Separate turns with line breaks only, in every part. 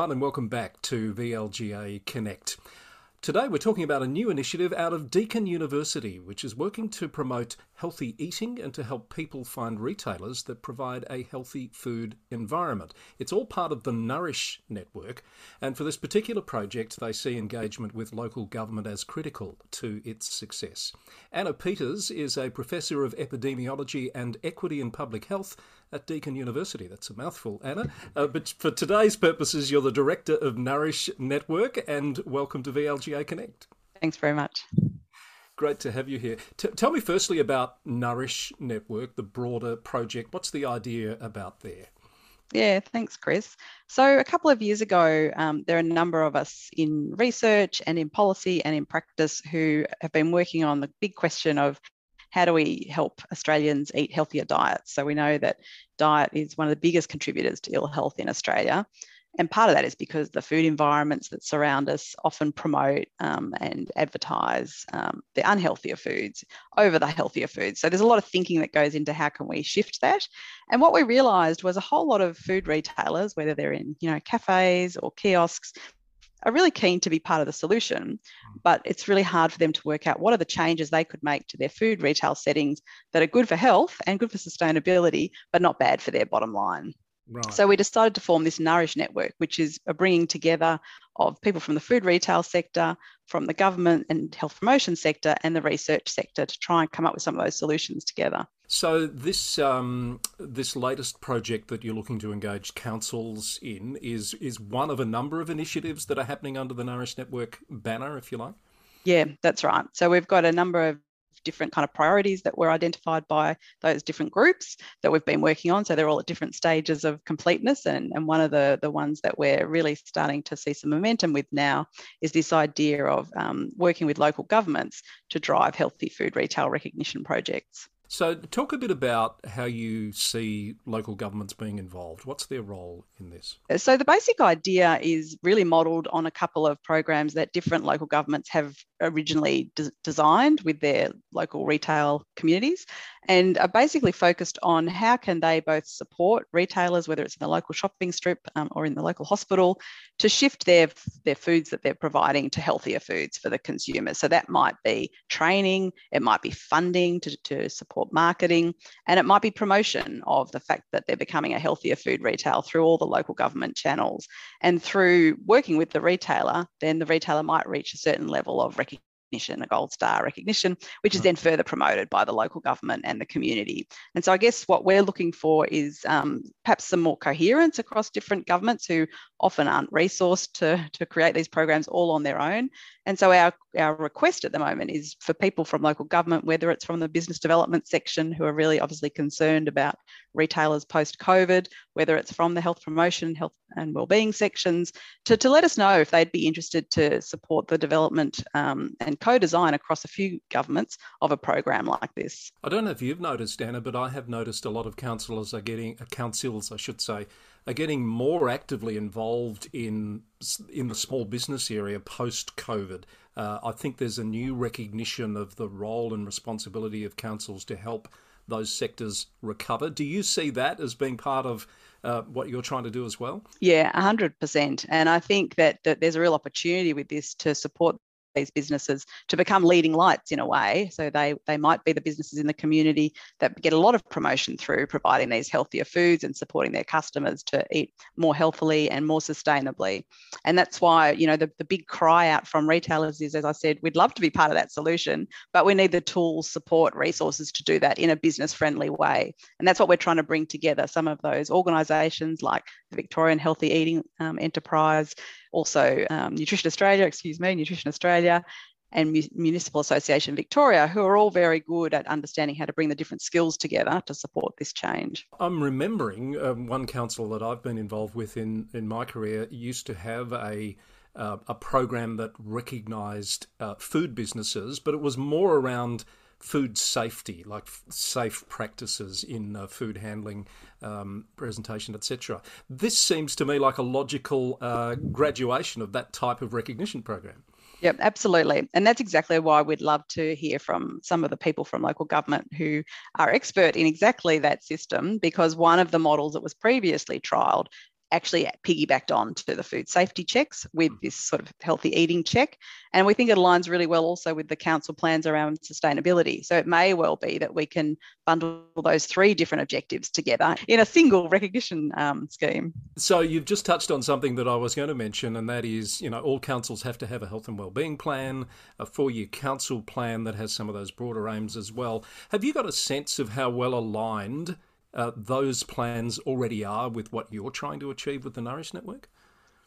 Everyone, and welcome back to VLGA Connect. Today, we're talking about a new initiative out of Deakin University, which is working to promote healthy eating and to help people find retailers that provide a healthy food environment. It's all part of the Nourish network, and for this particular project, they see engagement with local government as critical to its success. Anna Peeters is a professor of epidemiology and equity in public health at Deakin University. That's a mouthful, Anna. Uh, but for today's purposes, you're the director of Nourish Network, and welcome to VLGA Connect.
Thanks very much.
Great to have you here. T- tell me firstly about Nourish Network, the broader project. What's the idea about there?
Yeah, thanks, Chris. So, a couple of years ago, um, there are a number of us in research and in policy and in practice who have been working on the big question of how do we help Australians eat healthier diets? So we know that diet is one of the biggest contributors to ill health in Australia. And part of that is because the food environments that surround us often promote um, and advertise um, the unhealthier foods over the healthier foods. So there's a lot of thinking that goes into how can we shift that. And what we realised was a whole lot of food retailers, whether they're in you know cafes or kiosks, are really keen to be part of the solution, mm. but it's really hard for them to work out what are the changes they could make to their food retail settings that are good for health and good for sustainability, but not bad for their bottom line. Right. So we decided to form this Nourish network, which is a bringing together of people from the food retail sector, from the government and health promotion sector, and the research sector to try and come up with some of those solutions together.
So this um, this latest project that you're looking to engage councils in is is one of a number of initiatives that are happening under the Nourish Network banner, if you like.
Yeah, that's right. So we've got a number of different kind of priorities that were identified by those different groups that we've been working on. So they're all at different stages of completeness. And, and one of the, the ones that we're really starting to see some momentum with now is this idea of um, working with local governments to drive healthy food retail recognition projects.
So, talk a bit about how you see local governments being involved. What's their role in this?
So, the basic idea is really modelled on a couple of programs that different local governments have originally de- designed with their local retail communities and are basically focused on how can they both support retailers whether it's in the local shopping strip um, or in the local hospital to shift their their foods that they're providing to healthier foods for the consumers. So that might be training it might be funding to, to support marketing and it might be promotion of the fact that they're becoming a healthier food retail through all the local government channels. And through working with the retailer then the retailer might reach a certain level of recognition, a gold star recognition, which is then further promoted by the local government and the community. And so I guess what we're looking for is um, perhaps some more coherence across different governments who often aren't resourced to, to create these programs all on their own. And so our, our request at the moment is for people from local government, whether it's from the business development section who are really obviously concerned about retailers post COVID, whether it's from the health promotion, health and wellbeing sections, to, to let us know if they'd be interested to support the development um, and co-design across a few governments of a program like this.
I don't know if you've noticed, Anna, but I have noticed a lot of councillors are getting, uh, councils, I should say, are getting more actively involved in in the small business area post COVID. Uh, I think there's a new recognition of the role and responsibility of councils to help those sectors recover. Do you see that as being part of uh, what you're trying to do as well?
Yeah, 100%. And I think that, that there's a real opportunity with this to support these businesses to become leading lights in a way. So they they might be the businesses in the community that get a lot of promotion through providing these healthier foods and supporting their customers to eat more healthily and more sustainably. And that's why, you know, the, the big cry out from retailers is, as I said, we'd love to be part of that solution, but we need the tools, support, resources to do that in a business friendly way. And that's what we're trying to bring together some of those organisations like the Victorian Healthy Eating um, Enterprise, also um, Nutrition Australia, excuse me, Nutrition Australia, and Municipal Association Victoria, who are all very good at understanding how to bring the different skills together to support this change.
I'm remembering um, one council that I've been involved with in, in my career used to have a uh, a program that recognised uh, food businesses, but it was more around food safety, like safe practices in uh, food handling, um, presentation, etc. This seems to me like a logical uh, graduation of that type of recognition program.
Yep, absolutely. And that's exactly why we'd love to hear from some of the people from local government who are expert in exactly that system, because one of the models that was previously trialled actually piggybacked on to the food safety checks with this sort of healthy eating check. And we think it aligns really well also with the council plans around sustainability. So it may well be that we can bundle those three different objectives together in a single recognition um, scheme.
So you've just touched on something that I was going to mention, and that is, you know, all councils have to have a health and wellbeing plan, a four-year council plan that has some of those broader aims as well. Have you got a sense of how well aligned uh, those plans already are with what you're trying to achieve with the Nourish Network?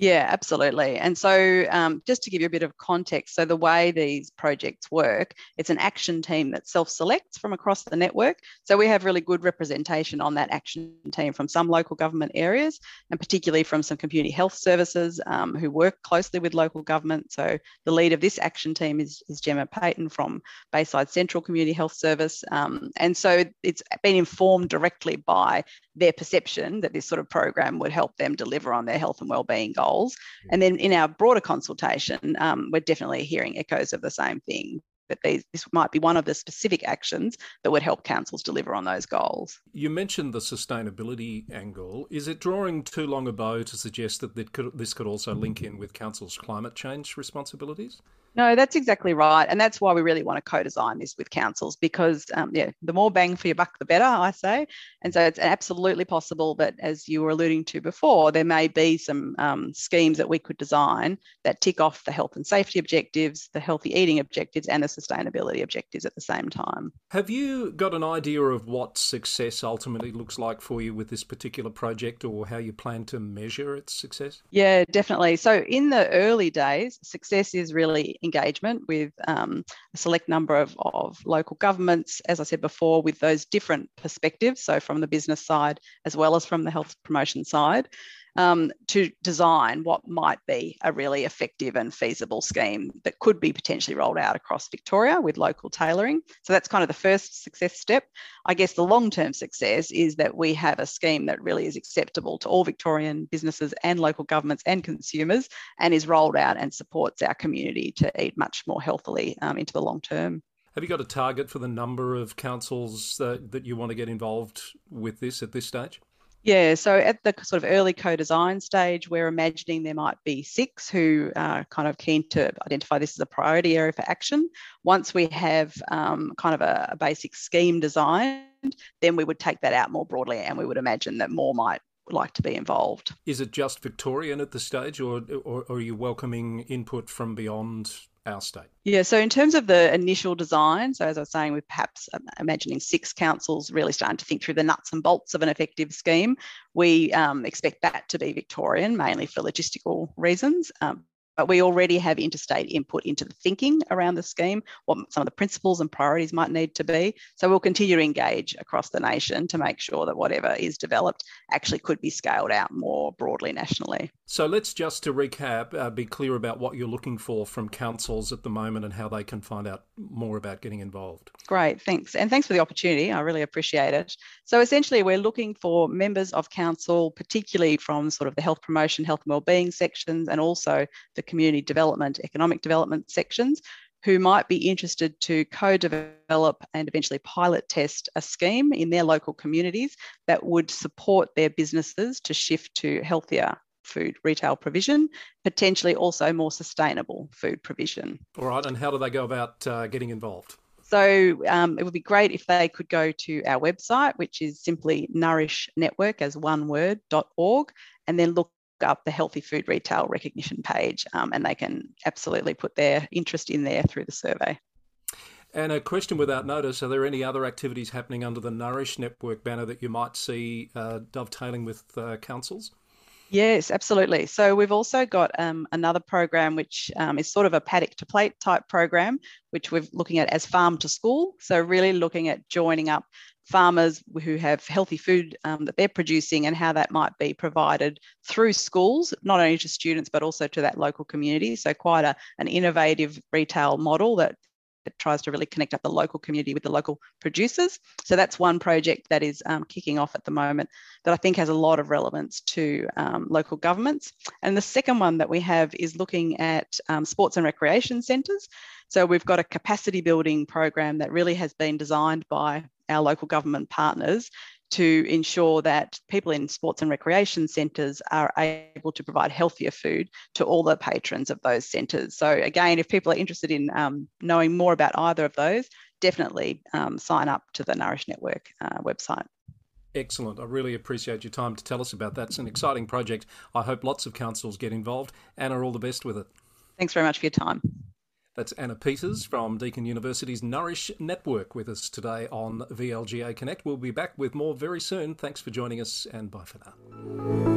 Yeah, absolutely. And so, um, just to give you a bit of context, so the way these projects work, it's an action team that self selects from across the network. So, we have really good representation on that action team from some local government areas, and particularly from some community health services um, who work closely with local government. So, the lead of this action team is, is Gemma Payton from Bayside Central Community Health Service. Um, and so, it's been informed directly by their perception that this sort of program would help them deliver on their health and wellbeing goals goals. And then in our broader consultation, um, we're definitely hearing echoes of the same thing. That these, this might be one of the specific actions that would help councils deliver on those goals.
You mentioned the sustainability angle. Is it drawing too long a bow to suggest that could, this could also link in with councils' climate change responsibilities?
No, that's exactly right. And that's why we really want to co design this with councils because, um, yeah, the more bang for your buck, the better, I say. And so it's absolutely possible that, as you were alluding to before, there may be some um, schemes that we could design that tick off the health and safety objectives, the healthy eating objectives, and the sustainability objectives at the same time.
Have you got an idea of what success ultimately looks like for you with this particular project or how you plan to measure its success?
Yeah, definitely. So, in the early days, success is really engagement with um, a select number of, of local governments, as I said before, with those different perspectives, so from the business side as well as from the health promotion side um, to design what might be a really effective and feasible scheme that could be potentially rolled out across Victoria with local tailoring. So that's kind of the first success step. I guess the long term success is that we have a scheme that really is acceptable to all Victorian businesses and local governments and consumers and is rolled out and supports our community to eat much more healthily um, into the long term.
Have you got a target for the number of councils uh, that you want to get involved with this at this stage?
Yeah, so at the sort of early co-design stage, we're imagining there might be six who are kind of keen to identify this as a priority area for action. Once we have um, kind of a, a basic scheme designed, then we would take that out more broadly and we would imagine that more might like to be involved.
Is it just Victorian at this stage, or, or, or, are you welcoming input from beyond our state?
Yeah, so in terms of the initial design, so as I was saying, we're perhaps um, imagining six councils really starting to think through the nuts and bolts of an effective scheme, we um, expect that to be Victorian, mainly for logistical reasons. Um, but we already have interstate input into the thinking around the scheme, what some of the principles and priorities might need to be. So we'll continue to engage across the nation to make sure that whatever is developed actually could be scaled out more broadly nationally.
So let's just to recap, uh, be clear about what you're looking for from councils at the moment and how they can find out more about getting involved.
Great, thanks. And thanks for the opportunity. I really appreciate it. So essentially, we're looking for members of council, particularly from sort of the health promotion, health and wellbeing sections, and also the community development, economic development sections who might be interested to co develop and eventually pilot test a scheme in their local communities that would support their businesses to shift to healthier food retail provision, potentially also more sustainable food provision.
All right, and how do they go about uh, getting involved?
So um, it would be great if they could go to our website, which is simply nourishnetwork as one word.org, and then look up the healthy food retail recognition page um, and they can absolutely put their interest in there through the survey.
And a question without notice Are there any other activities happening under the Nourish Network banner that you might see uh, dovetailing with uh, councils?
Yes, absolutely. So we've also got um, another program which um, is sort of a paddock to plate type program, which we're looking at as farm to school. So really looking at joining up farmers who have healthy food um, that they're producing and how that might be provided through schools, not only to students, but also to that local community. So quite a, an innovative retail model that it tries to really connect up the local community with the local producers. So that's one project that is um, kicking off at the moment that I think has a lot of relevance to um, local governments. And the second one that we have is looking at um, sports and recreation centres. So we've got a capacity building program that really has been designed by our local government partners to ensure that people in sports and recreation centres are able to provide healthier food to all the patrons of those centres. So, again, if people are interested in um, knowing more about either of those, definitely um, sign up to the Nourish Network uh, website.
Excellent. I really appreciate your time to tell us about that. It's an exciting project. I hope lots of councils get involved. Anna, all the best with it.
Thanks very much for your time.
That's Anna Peeters from Deakin University's Nourish Network with us today on VLGA Connect. We'll be back with more very soon. Thanks for joining us and bye for now.